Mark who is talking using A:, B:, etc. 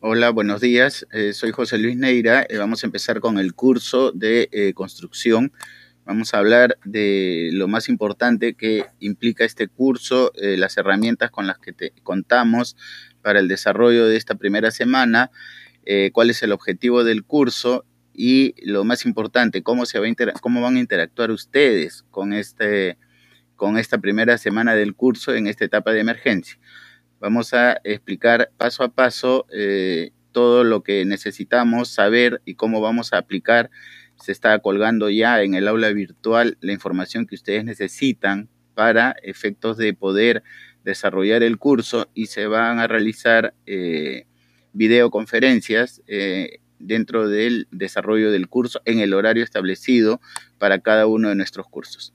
A: Hola, buenos días. Eh, soy José Luis Neira. Eh, vamos a empezar con el curso de eh, construcción. Vamos a hablar de lo más importante que implica este curso, las herramientas con las que te contamos para el desarrollo de esta primera semana, cuál es el objetivo del curso y lo más importante, cómo, se va cómo van a interactuar ustedes con, este, con esta primera semana del curso en esta etapa de emergencia. Vamos a explicar paso a paso eh, todo lo que necesitamos saber y cómo vamos a aplicar. Se está colgando ya en el aula virtual la información que ustedes necesitan para efectos de poder desarrollar el curso y se van a realizar eh, videoconferencias eh, dentro del desarrollo del curso en el horario establecido para cada uno de nuestros cursos.